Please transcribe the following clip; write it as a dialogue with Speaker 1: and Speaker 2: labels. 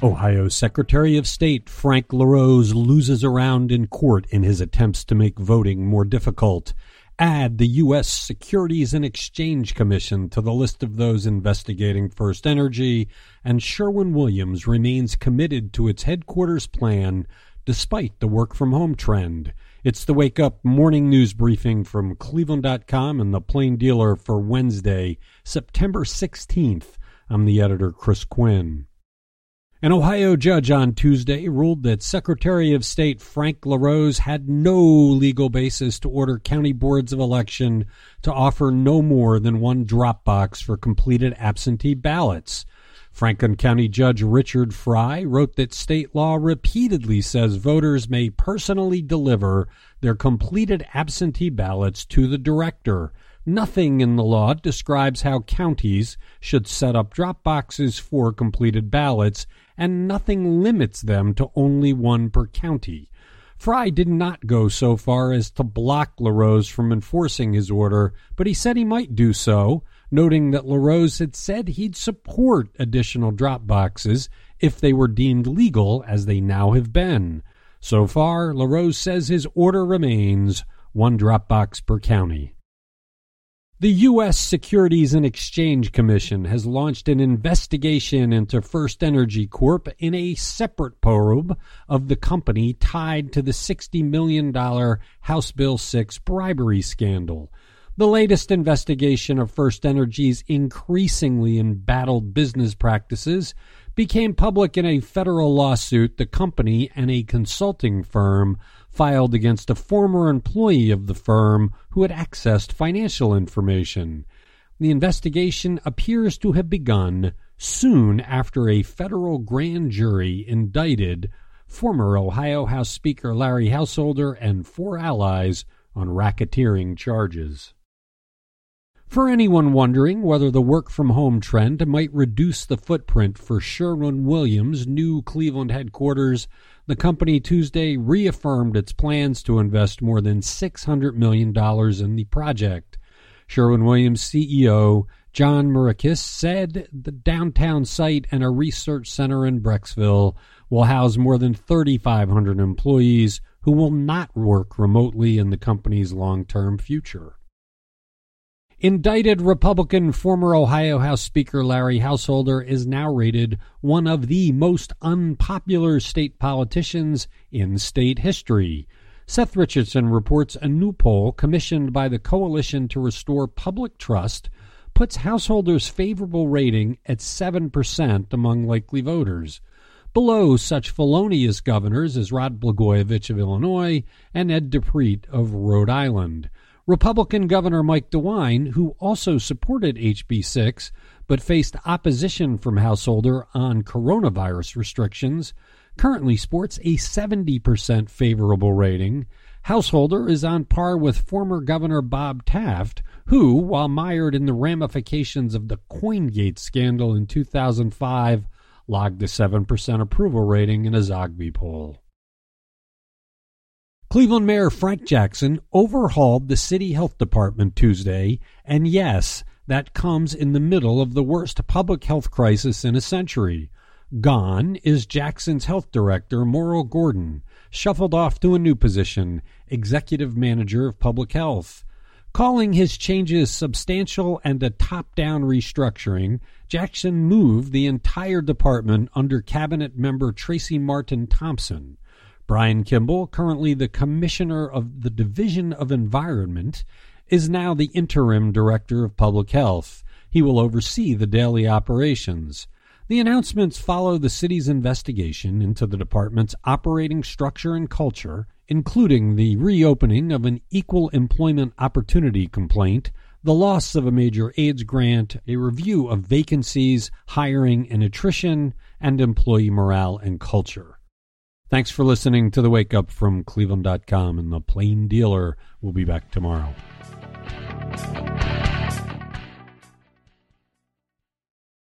Speaker 1: Ohio Secretary of State Frank LaRose loses around in court in his attempts to make voting more difficult. Add the U.S. Securities and Exchange Commission to the list of those investigating First Energy, and Sherwin Williams remains committed to its headquarters plan despite the work from home trend. It's the Wake Up Morning News Briefing from Cleveland.com and the Plain Dealer for Wednesday, September 16th. I'm the editor, Chris Quinn. An Ohio judge on Tuesday ruled that Secretary of State Frank LaRose had no legal basis to order county boards of election to offer no more than one drop box for completed absentee ballots. Franklin County Judge Richard Frye wrote that state law repeatedly says voters may personally deliver their completed absentee ballots to the director. Nothing in the law describes how counties should set up drop boxes for completed ballots, and nothing limits them to only one per county. Frye did not go so far as to block LaRose from enforcing his order, but he said he might do so, noting that LaRose had said he'd support additional drop boxes if they were deemed legal, as they now have been. So far, LaRose says his order remains one drop box per county. The U.S. Securities and Exchange Commission has launched an investigation into First Energy Corp in a separate probe of the company tied to the $60 million House Bill 6 bribery scandal. The latest investigation of First Energy's increasingly embattled business practices became public in a federal lawsuit the company and a consulting firm filed against a former employee of the firm who had accessed financial information. The investigation appears to have begun soon after a federal grand jury indicted former Ohio House Speaker Larry Householder and four allies on racketeering charges. For anyone wondering whether the work from home trend might reduce the footprint for Sherwin Williams' new Cleveland headquarters, the company Tuesday reaffirmed its plans to invest more than $600 million in the project. Sherwin Williams CEO John Morikis said the downtown site and a research center in Brecksville will house more than 3,500 employees who will not work remotely in the company's long term future. Indicted Republican former Ohio House Speaker Larry Householder is now rated one of the most unpopular state politicians in state history. Seth Richardson reports a new poll commissioned by the Coalition to Restore Public Trust puts Householder's favorable rating at 7% among likely voters, below such felonious governors as Rod Blagojevich of Illinois and Ed DiPrete of Rhode Island. Republican Governor Mike DeWine, who also supported HB 6 but faced opposition from Householder on coronavirus restrictions, currently sports a 70% favorable rating. Householder is on par with former Governor Bob Taft, who, while mired in the ramifications of the Coingate scandal in 2005, logged a 7% approval rating in a Zogby poll. Cleveland Mayor Frank Jackson overhauled the city health department Tuesday, and yes, that comes in the middle of the worst public health crisis in a century. Gone is Jackson's health director, Merle Gordon, shuffled off to a new position, executive manager of public health. Calling his changes substantial and a top down restructuring, Jackson moved the entire department under cabinet member Tracy Martin Thompson. Brian Kimball, currently the Commissioner of the Division of Environment, is now the Interim Director of Public Health. He will oversee the daily operations. The announcements follow the city's investigation into the department's operating structure and culture, including the reopening of an equal employment opportunity complaint, the loss of a major AIDS grant, a review of vacancies, hiring and attrition, and employee morale and culture. Thanks for listening to the Wake Up from Cleveland.com and the Plain Dealer. We'll be back tomorrow.